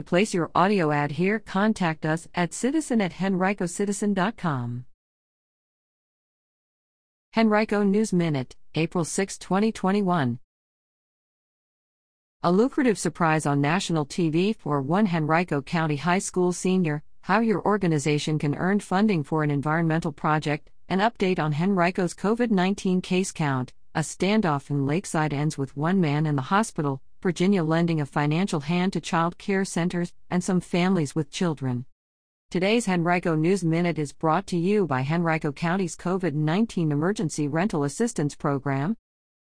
To place your audio ad here, contact us at citizen at henricocitizen.com. Henrico News Minute, April 6, 2021. A lucrative surprise on national TV for one Henrico County High School senior how your organization can earn funding for an environmental project, an update on Henrico's COVID 19 case count, a standoff in Lakeside ends with one man in the hospital, Virginia lending a financial hand to child care centers, and some families with children. Today's Henrico News Minute is brought to you by Henrico County's COVID 19 Emergency Rental Assistance Program,